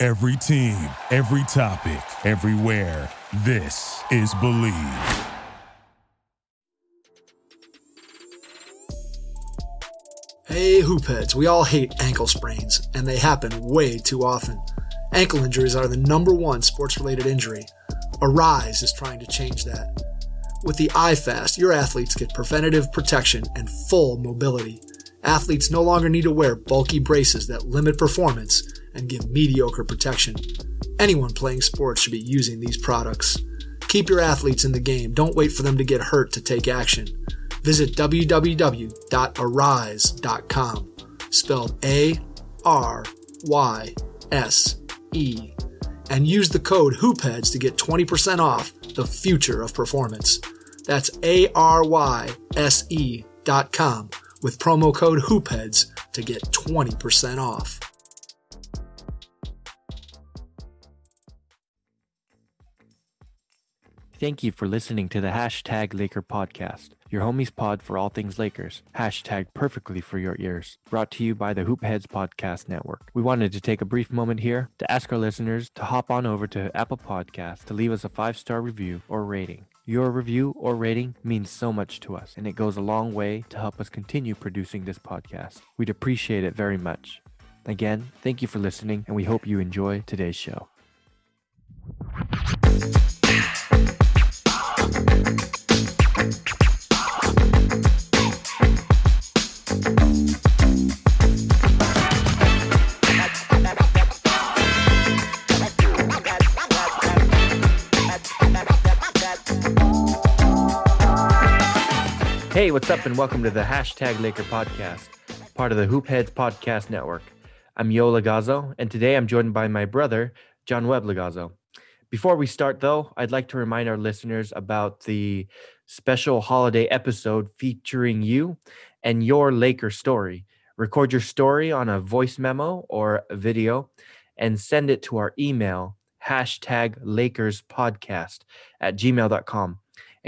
Every team, every topic, everywhere. This is Believe. Hey, hoopheads, we all hate ankle sprains, and they happen way too often. Ankle injuries are the number one sports related injury. Aryse is trying to change that. With the iFast, your athletes get preventative protection and full mobility. Athletes no longer need to wear bulky braces that limit performance and give mediocre protection. Anyone playing sports should be using these products. Keep your athletes in the game. Don't wait for them to get hurt to take action. Visit www.aryse.com, spelled A R Y S E, and use the code HOOPHEADS to get 20% off the future of performance. That's A R Y S E dot com with promo code HOOPHEADS to get 20% off. Thank you for listening to the Hashtag Laker podcast, your homies pod for all things Lakers. Hashtag perfectly for your ears. Brought to you by the Hoopheads Podcast Network. We wanted to take a brief moment here to ask our listeners to hop on over to Apple Podcasts to leave us a five star review or rating. Your review or rating means so much to us, and it goes a long way to help us continue producing this podcast. We'd appreciate it very much. Again, thank you for listening, and we hope you enjoy today's show. Hey, what's up, and welcome to the Hashtag Laker podcast, part of the Hoopheads Podcast Network. I'm Yo Lagazzo, and today I'm joined by my brother, John Webb Lagazzo. Before we start, though, I'd like to remind our listeners about the special holiday episode featuring you and your Laker story. Record your story on a voice memo or video and send it to our email, hashtag Lakers podcast at gmail.com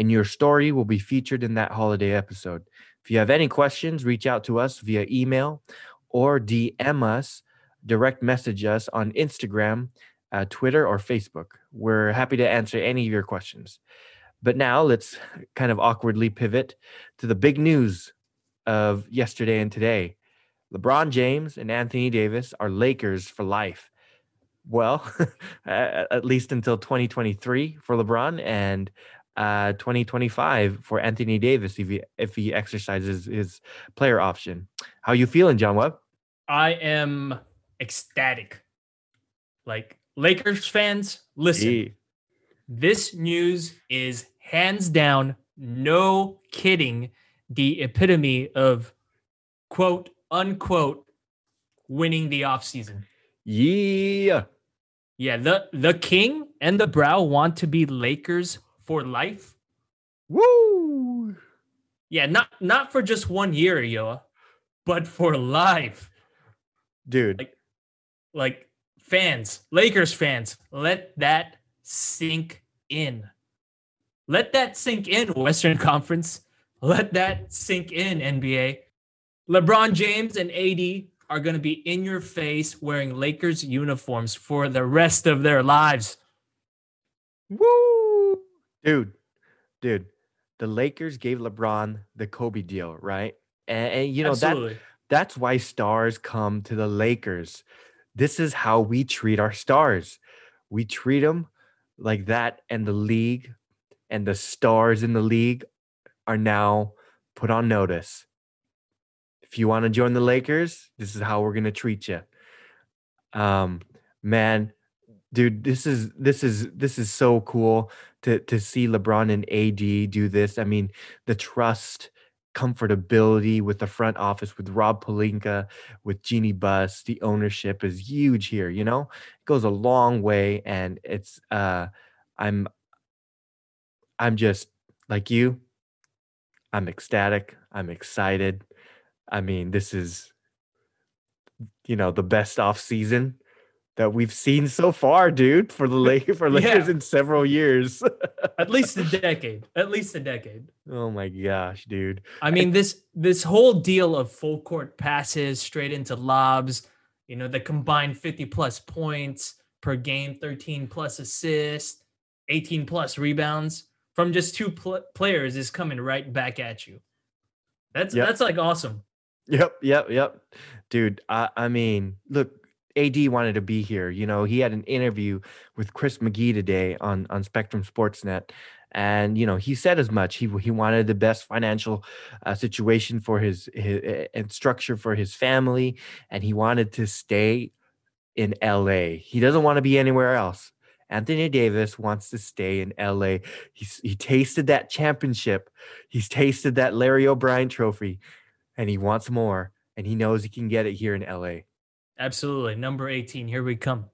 and your story will be featured in that holiday episode. If you have any questions, reach out to us via email or DM us, direct message us on Instagram, uh, Twitter, or Facebook. We're happy to answer any of your questions. But now let's kind of awkwardly pivot to the big news of yesterday and today. LeBron James and Anthony Davis are Lakers for life. Well, at least until 2023 for LeBron and uh, 2025 for Anthony Davis if he if he exercises his player option. How you feeling, John Webb? I am ecstatic. Like Lakers fans, listen. Yeah. This news is hands down, no kidding, the epitome of quote unquote winning the offseason. Yeah. Yeah, the the king and the brow want to be Lakers for life. Woo! Yeah, not not for just one year, Yoa, but for life. Dude. Like, like fans, Lakers fans, let that sink in. Let that sink in, Western Conference. Let that sink in, NBA. LeBron James and AD are going to be in your face wearing Lakers uniforms for the rest of their lives. Woo! Dude, dude, the Lakers gave LeBron the Kobe deal, right? And, and you know Absolutely. that that's why stars come to the Lakers. This is how we treat our stars. We treat them like that, and the league and the stars in the league are now put on notice. If you want to join the Lakers, this is how we're gonna treat you. Um, man, dude, this is this is this is so cool to to see LeBron and AD do this. I mean, the trust comfortability with the front office with Rob Pelinka, with Jeanie Buss. The ownership is huge here, you know? It goes a long way and it's uh I'm I'm just like you. I'm ecstatic. I'm excited. I mean, this is you know, the best off season that we've seen so far, dude, for the Lakers for Lakers Yeah. in several years. At least a decade. At least a decade. oh my gosh, dude. I mean, this this whole deal of full court passes straight into lobs, you know, the combined 50 plus points per game, 13 plus assists, 18 plus rebounds from just two pl- players is coming right back at you. That's Yep. that's like awesome. Yep, yep, yep. Dude, I, I mean, look, AD wanted to be here. You know, he had an interview with Chris McGee today on on Spectrum Sportsnet, and you know, he said as much. He he wanted the best financial uh, situation for his, his and structure for his family, and he wanted to stay in LA. He doesn't want to be anywhere else. Anthony Davis wants to stay in LA. He's he tasted that championship. He's tasted that Larry O'Brien trophy and he wants more and he knows he can get it here in LA. Absolutely. Number 18. Here we come.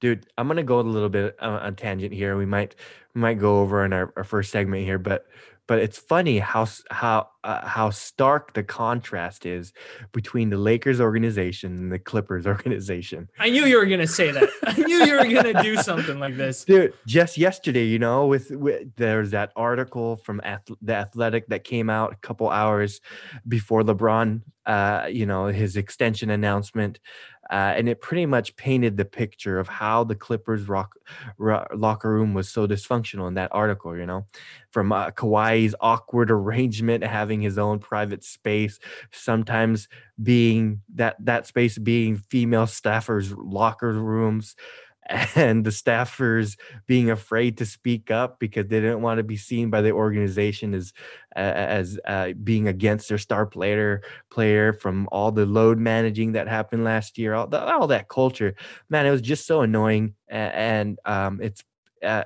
Dude, I'm going to go a little bit uh, on tangent here. We might we might go over in our, our first segment here, but but it's funny how how uh, how stark the contrast is between the Lakers organization and the Clippers organization. I knew you were gonna say that. I knew you were gonna do something like this. Dude, just yesterday, you know, with, with there's that article from Ath- the Athletic that came out a couple hours before LeBron, uh, you know, his extension announcement, uh, and it pretty much painted the picture of how the Clippers rock, ro- locker room was so dysfunctional in that article. You know, from uh, Kawhi's awkward arrangement, having his own private space, sometimes being that that space being female staffers' locker rooms and the staffers being afraid to speak up because they didn't want to be seen by the organization as as uh, being against their star player player from all the load managing that happened last year all, the, all that culture. Man it was just so annoying and um, it's uh,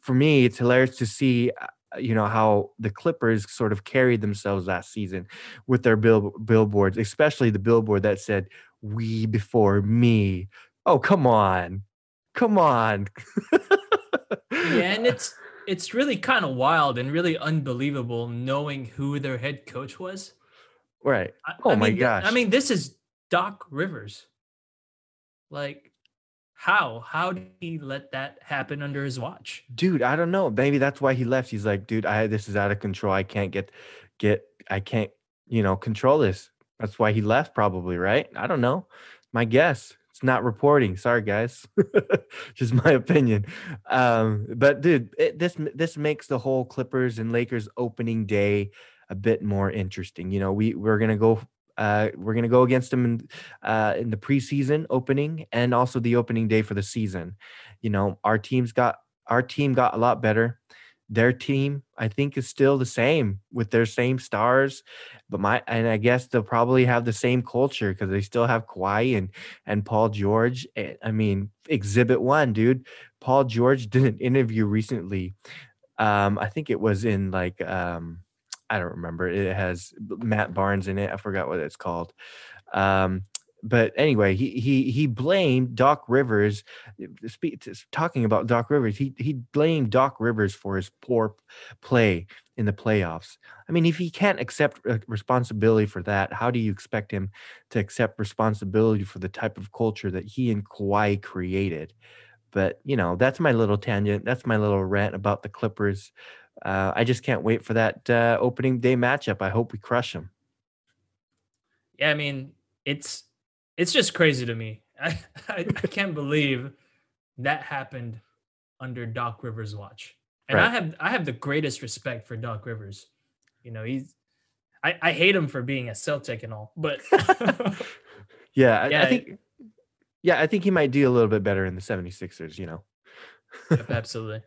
for me it's hilarious to see uh, you know how the clippers sort of carried themselves last season with their bill, billboards especially the billboard that said we before me Oh, come on. Come on. Yeah, and it's it's really kind of wild and really unbelievable knowing who their head coach was. right. I, Oh I my mean, th- I mean, this is Doc Rivers. Like, how? How did he let that happen under his watch? Dude, I don't know. Maybe that's why he left. He's like, dude, I this is out of control. I can't get get I can't, you know, control this. That's why he left probably, right? I don't know. My guess. It's not reporting. Sorry guys. Just my opinion. Um but dude, it, this this makes the whole Clippers and Lakers opening day a bit more interesting. You know, we we're to go uh, we're gonna go against them in uh, in the preseason opening and also the opening day for the season. You know, our team's got our team got a lot better. Their team, I think, is still the same with their same stars, but my and I guess they'll probably have the same culture because they still have Kawhi and and Paul George. Eh, I mean, Exhibit One, dude. Paul George did an interview recently. Um, I think it was in like um, I don't remember. It has Matt Barnes in it. I forgot what it's called. Um, but anyway, he he he blamed Doc Rivers. Speak, talking about Doc Rivers, he he blamed Doc Rivers for his poor play in the playoffs. I mean, if he can't accept uh, responsibility for that, how do you expect him to accept responsibility for the type of culture that he and Kawhi created? But you know, that's my little tangent. That's my little rant about the Clippers. Uh, I just can't wait for that uh, opening day matchup. I hope we crush them. Yeah, I mean, it's it's just crazy to me. I, I, I can't believe that happened under Doc Rivers' watch. And I have I have the greatest respect for Doc Rivers. You know, he's I, I hate him for being a Celtic and all, but Yeah, I, I think. Yeah, I think he might do a little bit better in the 76ers, you know. Yep, absolutely.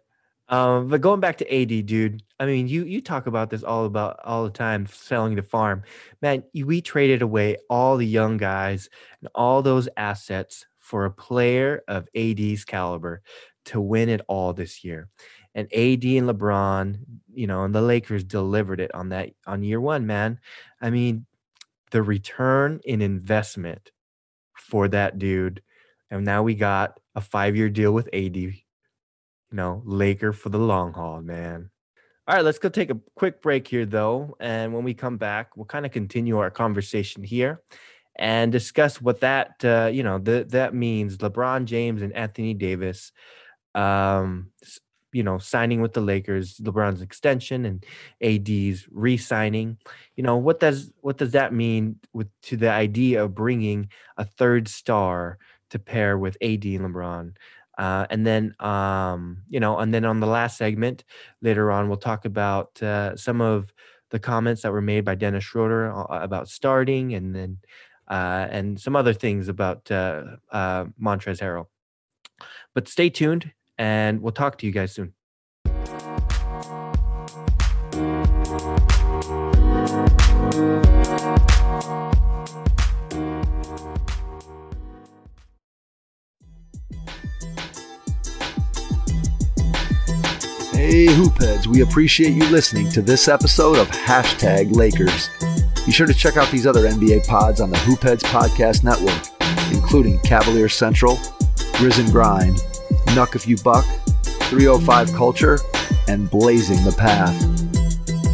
Um, but going back to AD, dude, I mean, you you talk about this all about all the time, selling the farm, man. We traded away all the young guys and all those assets for a player of AD's caliber. to win it all this year. And AD and LeBron, you know, and the Lakers delivered it on that on year one, man. I mean, the return in investment for that dude. And now we got a five year deal with AD, you know, Laker for the long haul, man. All right, let's go take a quick break here, though. And when we come back, we'll kind of continue our conversation here and discuss what that, uh, you know, that means LeBron James and Anthony Davis, um, you know, signing with the Lakers, LeBron's extension and AD's re-signing. You know, what does what does that mean with to the idea of bringing a third star to pair with AD and LeBron? Uh, and then, um, you know, and then on the last segment later on, we'll talk about uh, some of the comments that were made by Dennis Schroeder about starting, and then uh, and some other things about uh, uh, Montrezl Harrell. But stay tuned, and we'll talk to you guys soon. Hoopheads, we appreciate you listening to this episode of Hashtag Lakers. Be sure to check out these other NBA pods on the Hoopheads Podcast Network, including Cavalier Central, Risen Grind, Nuck If You Buck, 305 Culture, and Blazing the Path.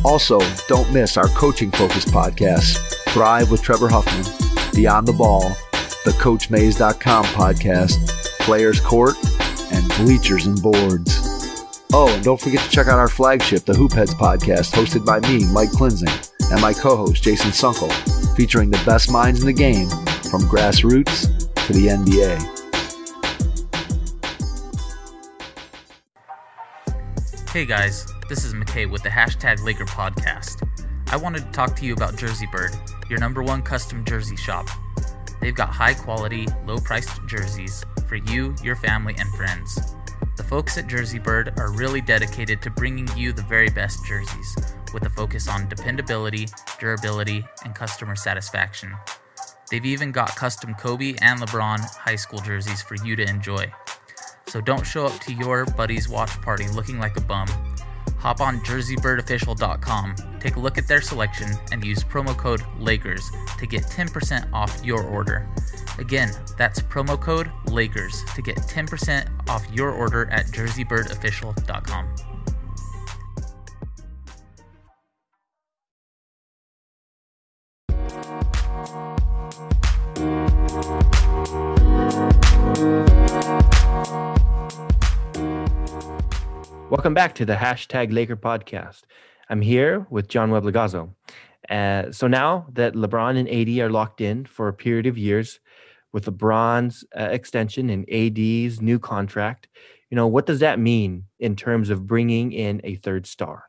Also, don't miss our coaching focused podcasts Thrive with Trevor Huffman, Beyond the Ball, the CoachMaze.com podcast, Players Court, and Bleachers and Boards. Oh, and don't forget to check out our flagship, the Hoopheads podcast, hosted by me, Mike Klinzing, and my co-host, Jason Sunkle, featuring the best minds in the game, from grassroots to the NBA. Hey guys, this is McKay with the hashtag Laker podcast. I wanted to talk to you about Jersey Bird, your number one custom jersey shop. They've got high quality, low priced jerseys for you, your family, and friends. The folks at Jersey Bird are really dedicated to bringing you the very best jerseys, with a focus on dependability, durability, and customer satisfaction. They've even got custom Kobe and LeBron high school jerseys for you to enjoy. So don't show up to your buddy's watch party looking like a bum. Hop on jerseybirdofficial.com, take a look at their selection, and use promo code LAKERS to get 10% off your order. Again, that's promo code LAKERS to get 10% off your order at jerseybirdofficial.com. Welcome back to the hashtag Laker podcast. I'm here with John Webb Legazzo. Uh, so now that LeBron and AD are locked in for a period of years, with LeBron's uh, extension and AD's new contract, you know, what does that mean in terms of bringing in a third star?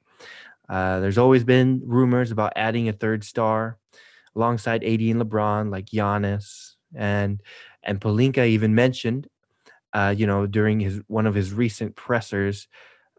Uh, there's always been rumors about adding a third star alongside AD and LeBron, like Giannis and and Pelinka even mentioned, uh, you know, during his one of his recent pressers,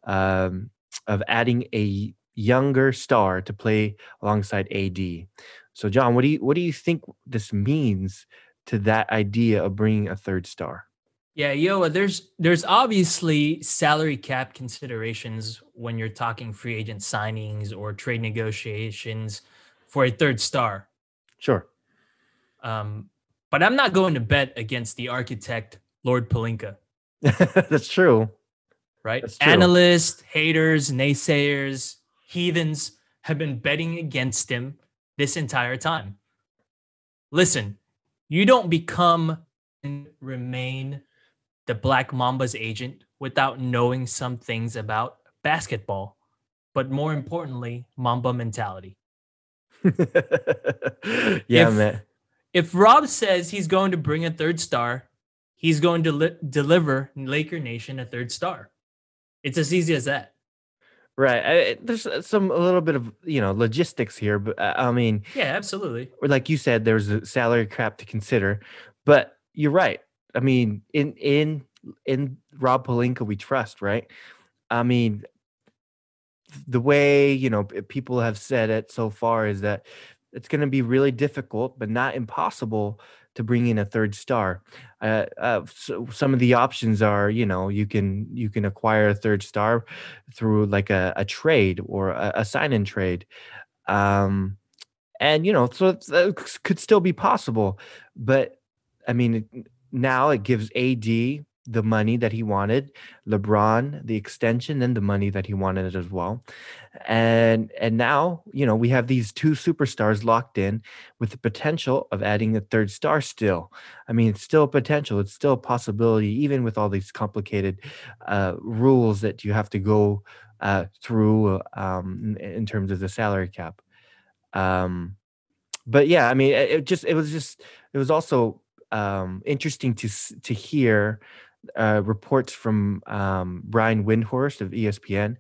um, of adding a younger star to play alongside AD. So, John, what do you what do you think this means to that idea of bringing a third star? Yeah, yo, there's there's obviously salary cap considerations when you're talking free agent signings or trade negotiations for a third star. Sure. Um, but I'm not going to bet against the architect, Lord Pelinka. That's true. Right? That's true. Analysts, haters, naysayers, heathens have been betting against him this entire time. Listen, you don't become and remain the Black Mamba's agent without knowing some things about basketball, but more importantly, Mamba mentality. yeah, If- man. If Rob says he's going to bring a third star, he's going to li- deliver Laker Nation a third star. It's as easy as that. Right. I, there's uh, some a little bit of you know logistics here, but uh, I mean, Yeah, absolutely. like you said, there's a salary cap to consider. But you're right. I mean, in in in Rob Pelinka, we trust, right? I mean, the way you know people have said it so far is that it's going to be really difficult, but not impossible, to bring in a third star. Uh, uh, so some of the options are, you know, you can you can acquire a third star through like a, a trade or a, a sign in trade. Um, and you know, so that could still be possible, but I mean, now it gives AD the money that he wanted, LeBron the extension and the money that he wanted as well. And and now, you know, we have these two superstars locked in with the potential of adding a third star still. I mean, it's still a potential, it's still a possibility even with all these complicated uh, rules that you have to go uh, through um, in terms of the salary cap. Um, but yeah, I mean, it, just it was just it was also um, interesting to to hear uh, reports from um, Brian Windhorst of ESPN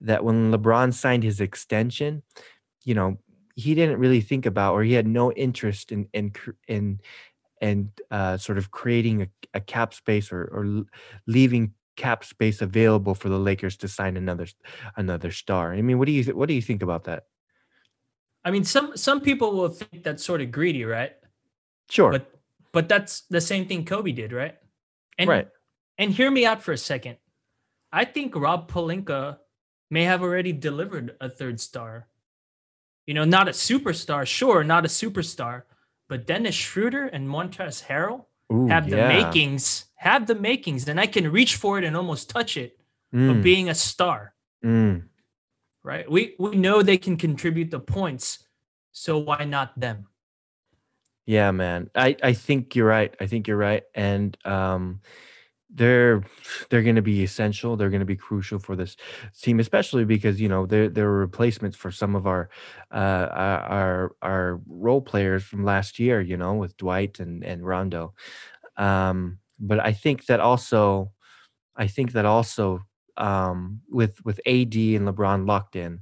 that when LeBron signed his extension, you know, he didn't really think about or he had no interest in in in and uh, sort of creating a, a cap space or, or leaving cap space available for the Lakers to sign another another star. I mean, what do you what do you think about that? I mean, some some people will think that's sort of greedy, right? Sure, but but that's the same thing Kobe did, right? And, right. And hear me out for a second. I think Rob Pelinka may have already delivered a third star. You know, not a superstar, sure, not a superstar, but Dennis Schroeder and Montrezl Harrell Ooh, have the yeah. makings, have the makings, and I can reach for it and almost touch it mm. of being a star. Mm. Right? We we know they can contribute the points, so why not them? Yeah, man. I I think you're right. I think you're right. And um they're they're going to be essential. They're going to be crucial for this team, especially because you know they're they're replacements for some of our uh, our our role players from last year. You know, with Dwight and and Rondo. Um, but I think that also, I think that also um, with with AD and LeBron locked in,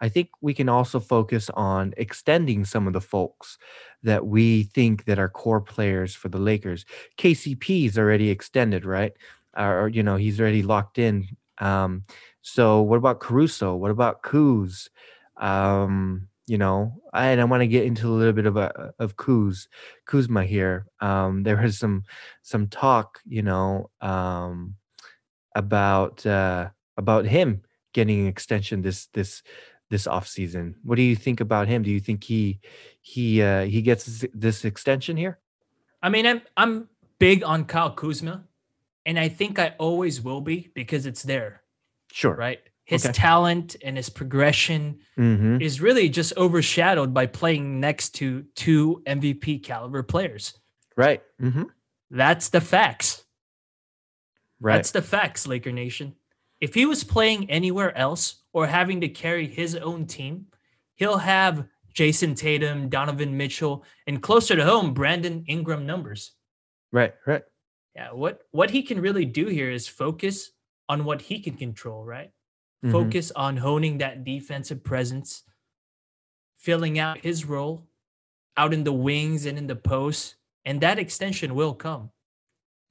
I think we can also focus on extending some of the folks that we think that are core players for the Lakers. KCP is already extended, right? Or, you know, he's already locked in. Um, so what about Caruso? What about Kuz? Um, you know, and I want to get into a little bit of a of Kuz, Kuzma here. Um, there was some some talk, you know, um, about uh, about him getting an extension this this this offseason. What do you think about him? Do you think he he uh, he gets this extension here? I mean, I'm I'm big on Kyle Kuzma, and I think I always will be because it's there. Sure. Right. His okay. talent and his progression mm-hmm. is really just overshadowed by playing next to two MVP caliber players. Right. Mm-hmm. That's the facts. Right. That's the facts, Laker Nation. If he was playing anywhere else or having to carry his own team, he'll have Jayson Tatum, Donovan Mitchell, and closer to home, Brandon Ingram numbers. Right, right. Yeah, what what he can really do here is focus on what he can control, right? Mm-hmm. Focus on honing that defensive presence, filling out his role out in the wings and in the post, and that extension will come.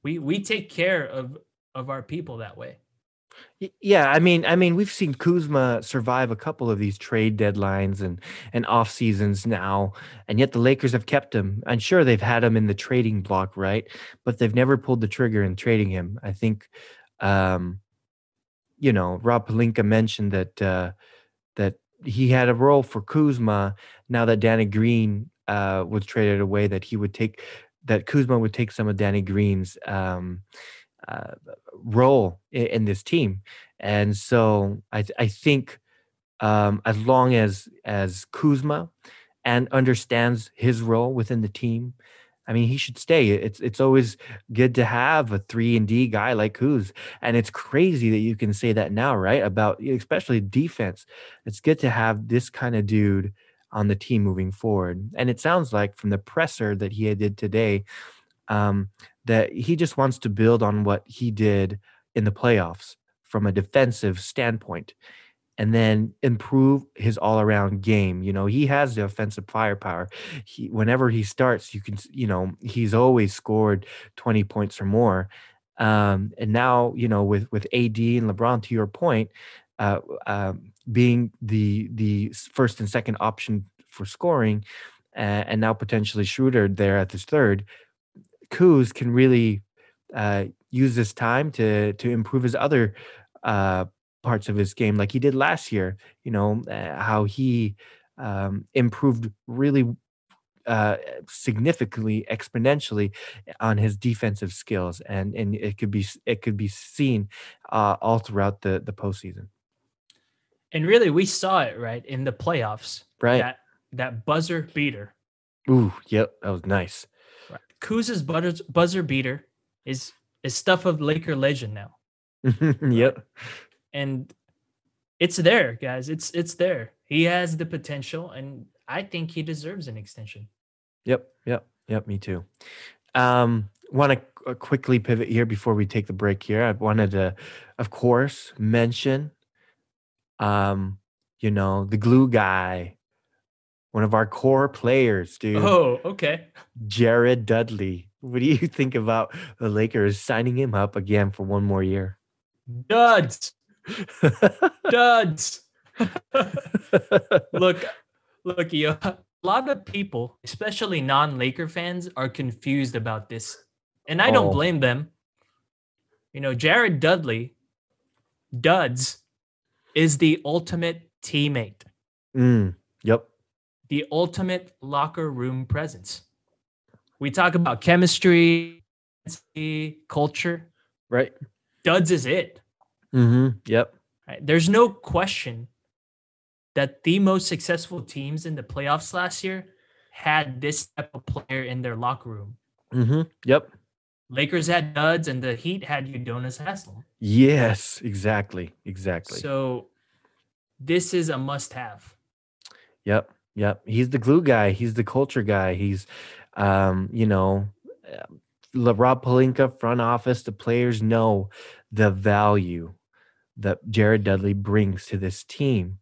We we take care of of our people that way. Yeah, I mean, I mean, we've seen Kuzma survive a couple of these trade deadlines and and off seasons now, and yet the Lakers have kept him. I'm sure they've had him in the trading block, right? But they've never pulled the trigger in trading him. I think, um, you know, Rob Pelinka mentioned that uh, that he had a role for Kuzma. Now that Danny Green uh, was traded away, that he would take that Kuzma would take some of Danny Green's. Um, uh, role in, in, this team. And so I, I think um, as long as as Kuzma and understands his role within the team, I mean, he should stay. It's it's always good to have a three and D guy like Kuz, and it's crazy that you can say that now, right? About especially defense. It's good to have this kind of dude on the team moving forward. And it sounds like from the presser that he did today, um, that he just wants to build on what he did in the playoffs from a defensive standpoint and then improve his all-around game. You know, he has the offensive firepower. He whenever he starts, you can you know, he's always scored 20 points or more. Um, and now, you know, with with AD and LeBron to your point, uh, uh, being the the first and second option for scoring, uh, and now potentially Schroeder there at this third, Kuz can really uh, use this time to to improve his other uh, parts of his game, like he did last year. You know uh, how he um, improved really uh, significantly, exponentially on his defensive skills, and and it could be it could be seen uh, all throughout the the postseason. And really, we saw it right in the playoffs. Right. That that buzzer beater. Ooh, yep, that was nice. Kuz's buzzer buzzer beater is is stuff of Laker legend now. yep. And it's there, guys. It's it's there. He has the potential, and I think he deserves an extension. Yep, yep, yep. Me too. Um, want to quickly pivot here before we take the break. Here, I wanted to, of course, mention, um, you know, the glue guy, one of our core players, dude. Oh, okay. Jared Dudley. What do you think about the Lakers signing him up again for one more year? Duds. Duds. look, look, you. A lot of people, especially non-Laker fans, are confused about this, and I don't Oh. blame them. You know, Jared Dudley, Duds, is the ultimate teammate, Mm. The ultimate locker room presence. We talk about chemistry, culture. Right. Duds is it. Mm-hmm. Yep. Right? There's no question that the most successful teams in the playoffs last year had this type of player in their locker room. Mm-hmm. Yep. Lakers had duds, and the Heat had Udonis Haslam. Yes. Exactly. Exactly. So this is a must-have. Yep, yep. He's the glue guy. He's the culture guy. He's, um, you know, uh, Rob Pelinka front office. The players know the value that Jared Dudley brings to this team.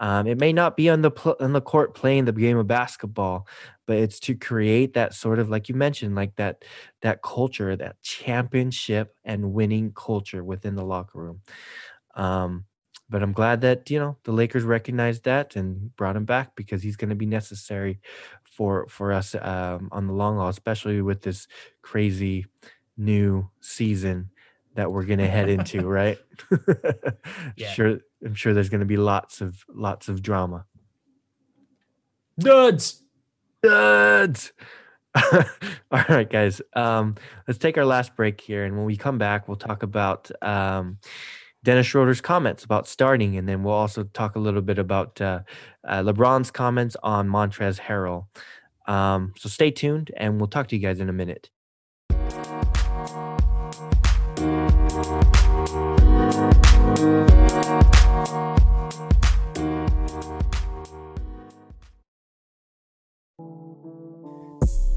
Um, it may not be on the pl- on the court playing the game of basketball, but it's to create that sort of like you mentioned, like that that culture, that championship and winning culture within the locker room. Um, but I'm glad that you know the Lakers recognized that and brought him back because he's going to be necessary for for us um, on the long haul, especially with this crazy new season that we're going to head into. right? Yeah. Sure, I'm sure there's going to be lots of lots of drama. Duds. Duds. All right, guys. Um, let's take our last break here, and when we come back, we'll talk about um, Dennis Schroeder's comments about starting, and then we'll also talk a little bit about uh, uh, LeBron's comments on Montrezl Harrell. Um, so stay tuned, and we'll talk to you guys in a minute.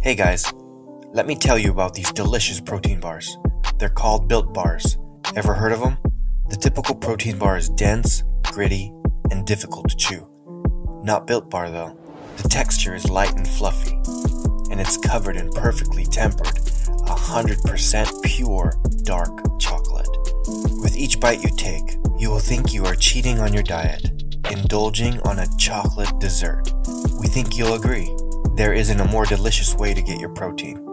Hey guys, let me tell you about these delicious protein bars. They're called Built Bars. Ever heard of them? The typical protein bar is dense, gritty, and difficult to chew. Not Built Bar though. The texture is light and fluffy, and it's covered in perfectly tempered, 100% pure dark chocolate. With each bite you take, you will think you are cheating on your diet, indulging on a chocolate dessert. We think you'll agree. There isn't a more delicious way to get your protein.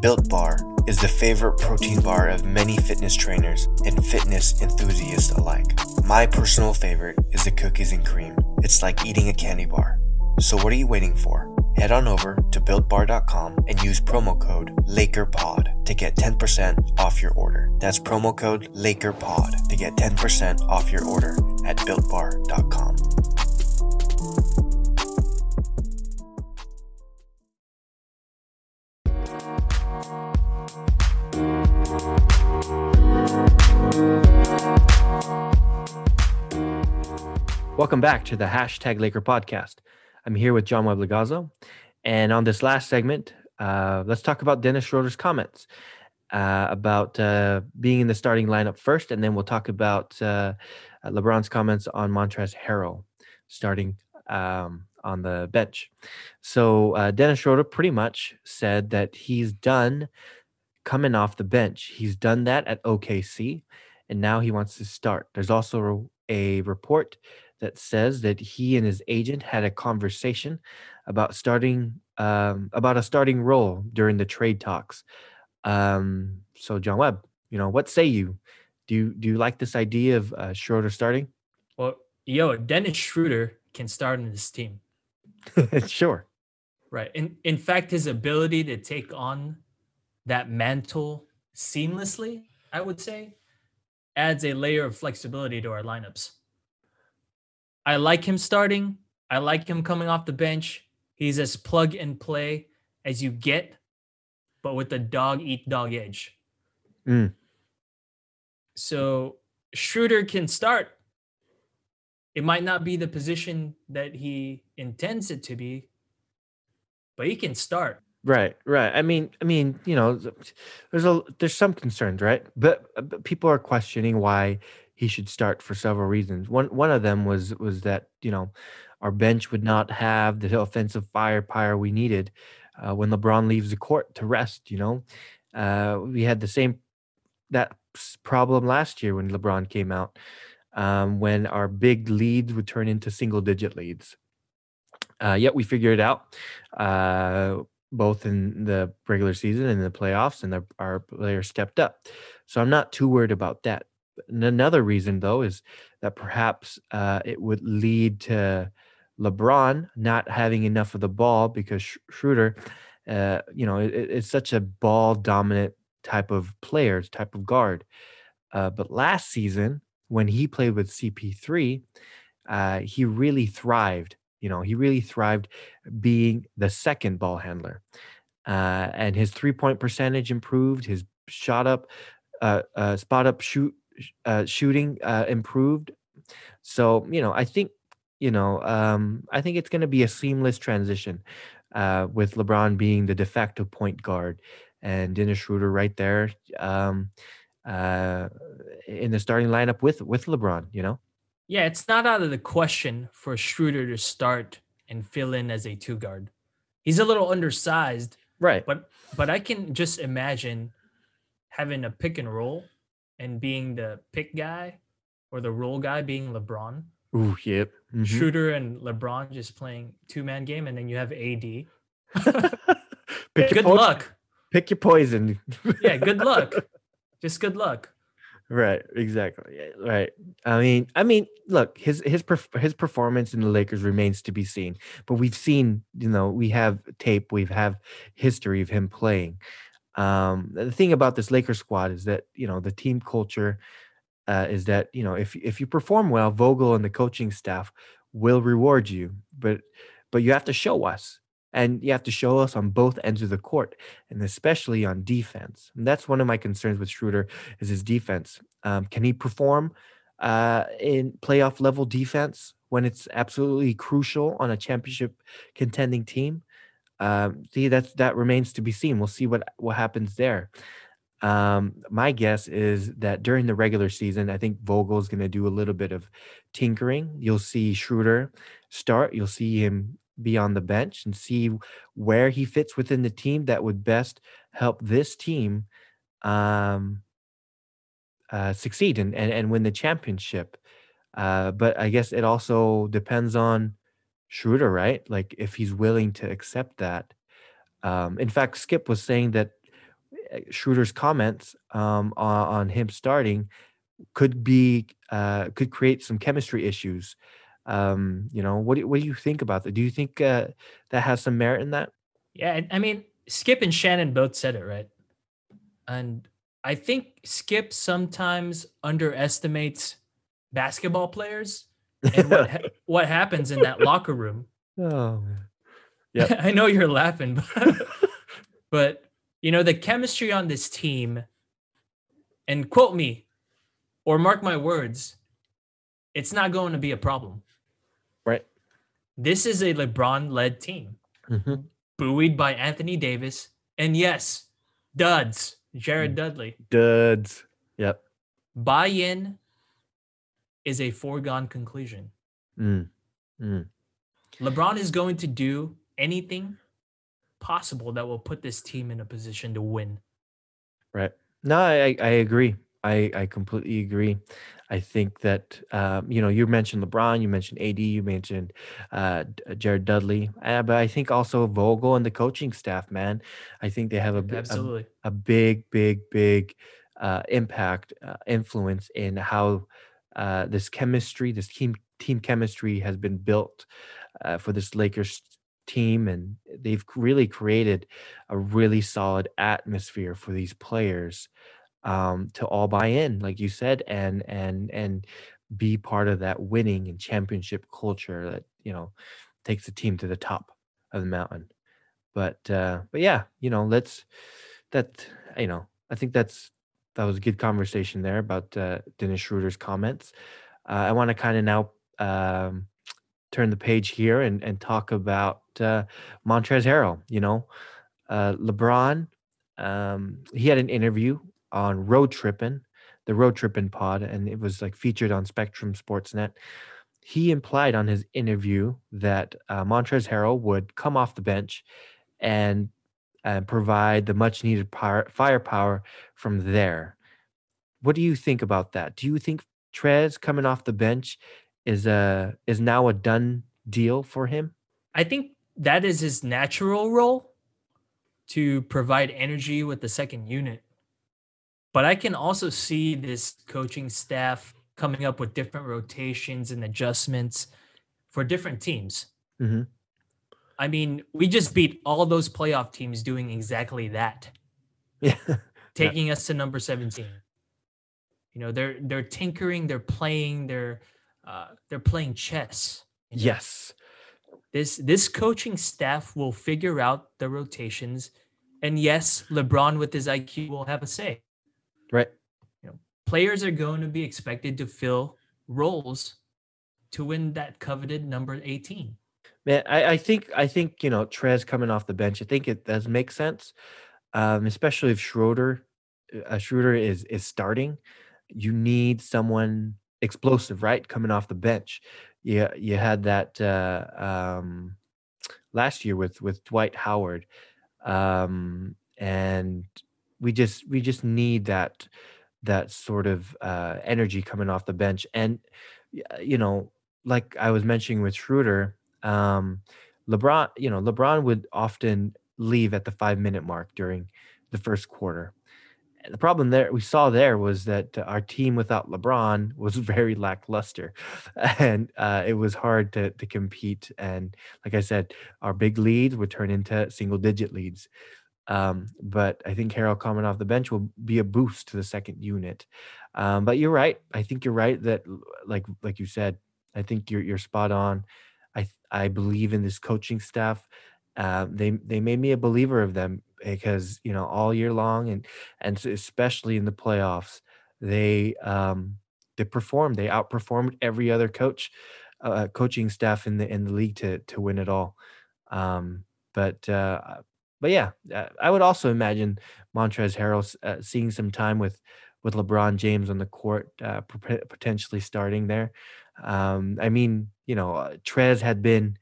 Built Bar is the favorite protein bar of many fitness trainers and fitness enthusiasts alike. My personal favorite is the cookies and cream. It's like eating a candy bar. So what are you waiting for? Head on over to builtbar.com and use promo code LakerPod to get 10% off your order. That's promo code LakerPod to get 10% off your order at builtbar.com. Welcome back to the hashtag Laker podcast. I'm here with John Webb Legazo. And on this last segment, uh, let's talk about Dennis Schroeder's comments uh, about uh, being in the starting lineup first. And then we'll talk about uh, LeBron's comments on Montrezl Harrell starting um, on the bench. So uh, Dennis Schroeder pretty much said that he's done coming off the bench. He's done that at OKC, and now he wants to start. There's also a report that says that he and his agent had a conversation about starting um, about a starting role during the trade talks. Um, so, John Webb, you know, what say you? Do you do you like this idea of uh, Schroeder starting? Well, yo, Dennis Schroeder can start in this team. sure. Right. In in fact, his ability to take on that mantle seamlessly, I would say, adds a layer of flexibility to our lineups. I like him starting. I like him coming off the bench. He's as plug and play as you get, but with the dog eat dog edge. Mm. So Schroeder can start. It might not be the position that he intends it to be, but he can start. Right, right. I mean, I mean, you know, there's a there's some concerns, right? But, but people are questioning why he should start for several reasons. One one of them was was that you know our bench would not have the offensive firepower we needed uh, when LeBron leaves the court to rest. You know, uh, we had the same that problem last year when LeBron came out, um, when our big leads would turn into single digit leads. Uh, yet we figured it out uh, both in the regular season and in the playoffs, and the, our players stepped up. So I'm not too worried about that. And another reason, though, is that perhaps uh, it would lead to LeBron not having enough of the ball because Schroeder, uh, you know, it, it's such a ball dominant type of player, type of guard. Uh, but last season, when he played with CP3, uh, he really thrived. You know, he really thrived being the second ball handler. Uh, and his three point percentage improved, his shot up, uh, spot up shoot uh, shooting uh, improved. So you know, I think you know, um, I think it's going to be a seamless transition uh, with LeBron being the de facto point guard and Dennis Schroeder right there um, uh, in the starting lineup with with LeBron. You know. Yeah, it's not out of the question for Schroeder to start and fill in as a two guard. He's a little undersized, right? But but I can just imagine having a pick and roll and being the pick guy or the roll guy being LeBron. Ooh, yep. Mm-hmm. Schroeder and LeBron just playing two man game, and then you have AD. good po- luck. Pick your poison. yeah, good luck. Just good luck. Right, exactly. Right. I mean, I mean, look, his his his performance in the Lakers remains to be seen. But we've seen, you know, we have tape, we have history of him playing. Um, the thing about this Lakers squad is that you know the team culture uh, is that you know if if you perform well, Vogel and the coaching staff will reward you, but but you have to show us, and you have to show us on both ends of the court, and especially on defense. And that's one of my concerns with Schroeder is his defense. Um, can he perform uh, in playoff level defense when it's absolutely crucial on a championship contending team? Um, see, that's that remains to be seen. We'll see what what happens there. Um, my guess is that during the regular season, I think Vogel is going to do a little bit of tinkering. You'll see Schroeder start. You'll see him be on the bench and see where he fits within the team that would best help this team um, uh, succeed and, and, and win the championship. Uh, but I guess it also depends on Schroeder, right? Like if he's willing to accept that. Um, in fact, Skip was saying that uh, Schroeder's comments um, on, on, him starting could be uh, could create some chemistry issues. Um, you know, what do, what do you think about that? Do you think uh, that has some merit in that? Yeah, I mean, Skip and Shannon both said it right, and I think Skip sometimes underestimates basketball players and what ha- what happens in that locker room. Oh, yeah. I know you're laughing, but, but you know the chemistry on this team. And quote me, or mark my words, it's not going to be a problem. Right. This is a LeBron-led team, mm-hmm. buoyed by Anthony Davis, and yes, duds, Jared mm. Dudley. Duds. Yep. Buy-in is a foregone conclusion. Mm. Mm. LeBron is going to do anything possible that will put this team in a position to win. Right. No, I, I agree. I I completely agree. I think that um, you know you mentioned LeBron, you mentioned AD, you mentioned uh, Jared Dudley, uh, but I think also Vogel and the coaching staff. Man, I think they have a bi- a, Absolutely. a big, big, big uh, impact, uh, influence in how uh, this chemistry, this team team chemistry, has been built uh, for this Lakers team, and they've really created a really solid atmosphere for these players um, to all buy in, like you said, and and and be part of that winning and championship culture that you know takes the team to the top of the mountain. But uh, but yeah, you know, let's that you know, I think that's that was a good conversation there about uh, Dennis Schroeder's comments. Uh, I want to kind of now um, turn the page here and and talk about uh, Montrezl Harrell. You know, uh, LeBron. Um, he had an interview on Road Trippin', the Road Trippin' pod, and it was like featured on Spectrum Sportsnet. He implied on his interview that uh, Montrezl Harrell would come off the bench and uh, provide the much needed power, firepower from there. What do you think about that? Do you think Trez coming off the bench is a is now a done deal for him? I think that is his natural role to provide energy with the second unit. But I can also see this coaching staff coming up with different rotations and adjustments for different teams. Mm-hmm. I mean, we just beat all those playoff teams doing exactly that, Yeah. taking us to number 17. You know, they're they're tinkering, they're playing, they're uh, they're playing chess. you know? yes. This this coaching staff will figure out the rotations, and yes, LeBron with his IQ will have a say. Right. You know, players are going to be expected to fill roles to win that coveted number 18. Man, I, I think I think you know Trez coming off the bench. I think it does make sense, um, especially if Schroeder, uh, Schroeder is is starting. You need someone explosive, right, coming off the bench. Yeah, you had that uh, um, last year with with Dwight Howard, um, and we just we just need that that sort of uh, energy coming off the bench. And you know, like I was mentioning with Schroeder, um, LeBron, you know, LeBron would often leave at the five minute mark during the first quarter. The problem there we saw there was that uh, our team without LeBron was very lackluster, and uh, it was hard to to compete. And like I said, our big leads would turn into single digit leads. Um, but I think Harrell coming off the bench will be a boost to the second unit. Um, but you're right. I think you're right that, like like you said, I think you're you're spot on. I I believe in this coaching staff. Uh, they they made me a believer of them because you know all year long and and especially in the playoffs they um they performed they outperformed every other coach uh, coaching staff in the in the league to to win it all. Um, but uh, but yeah, uh, I would also imagine Montrezl Harrell uh, seeing some time with with LeBron James on the court, uh, potentially starting there. Um, I mean, you know, uh, Trez had been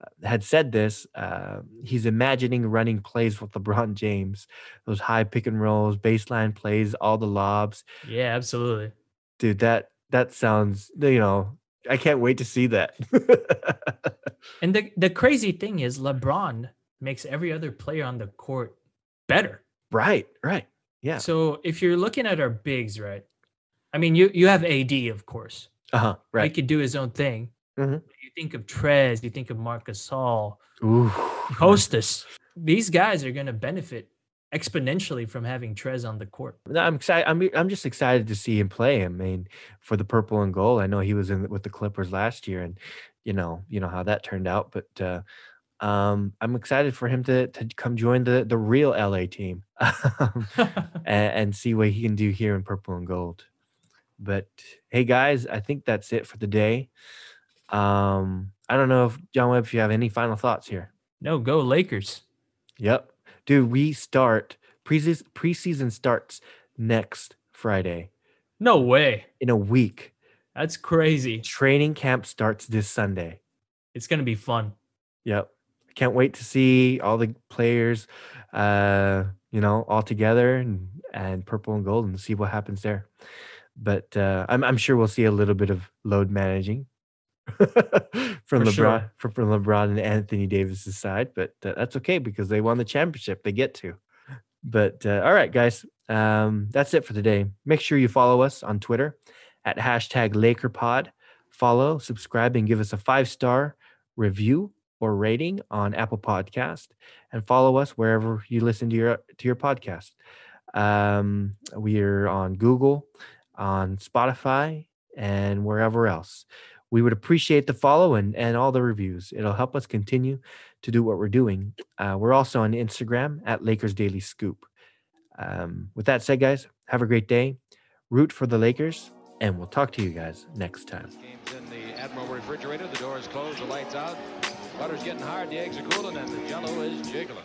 uh, had said this. Uh, he's imagining running plays with LeBron James, those high pick and rolls, baseline plays, all the lobs. Yeah, absolutely. Dude, that that sounds. You know, I can't wait to see that. And the, the crazy thing is, LeBron makes every other player on the court better. right, right, yeah. So if you're looking at our bigs, right? I mean, you you have AD, of course. Uh huh. He could do his own thing. Mhm. You think of Trez, you think of Marcus Gasol, Ooh. Hostess. These guys are going to benefit exponentially from having Trez on the court. No, I'm excited. I'm I'm just excited to see him play. I mean, for the purple and gold. I know he was in with the Clippers last year, and you know, you know how that turned out. But uh, um, I'm excited for him to to come join the the real LA team um, and, and see what he can do here in purple and gold. But hey, guys, I think that's it for the day. Um, I don't know if John Webb, if you have any final thoughts here. no, go Lakers. Yep. Dude, we start preseason preseason starts next Friday No way. in a week. That's crazy. Training camp starts this Sunday. It's going to be fun. Yep. Can't wait to see all the players uh you know, all together and, and purple and gold and see what happens there. But uh, I'm, I'm sure we'll see a little bit of load managing from For LeBron sure. from, from LeBron and Anthony Davis's side, but uh, that's okay because they won the championship. They get to. But uh, all right, guys, um, that's it for today. Make sure you follow us on Twitter at hashtag LakerPod. Follow, subscribe, and give us a five star review or rating on Apple Podcast, and follow us wherever you listen to your to your podcast. Um, we are on Google, on Spotify, and wherever else. We would appreciate the follow and, and all the reviews. It'll help us continue to do what we're doing. Uh, we're also on Instagram at Lakers Daily Scoop. Um, with that said, guys, have a great day. Root for the Lakers, and we'll talk to you guys next time. Game's in the Admiral refrigerator. The door is closed. The lights out. Butter's getting hard. The eggs are cooling, and the Jello is jiggling.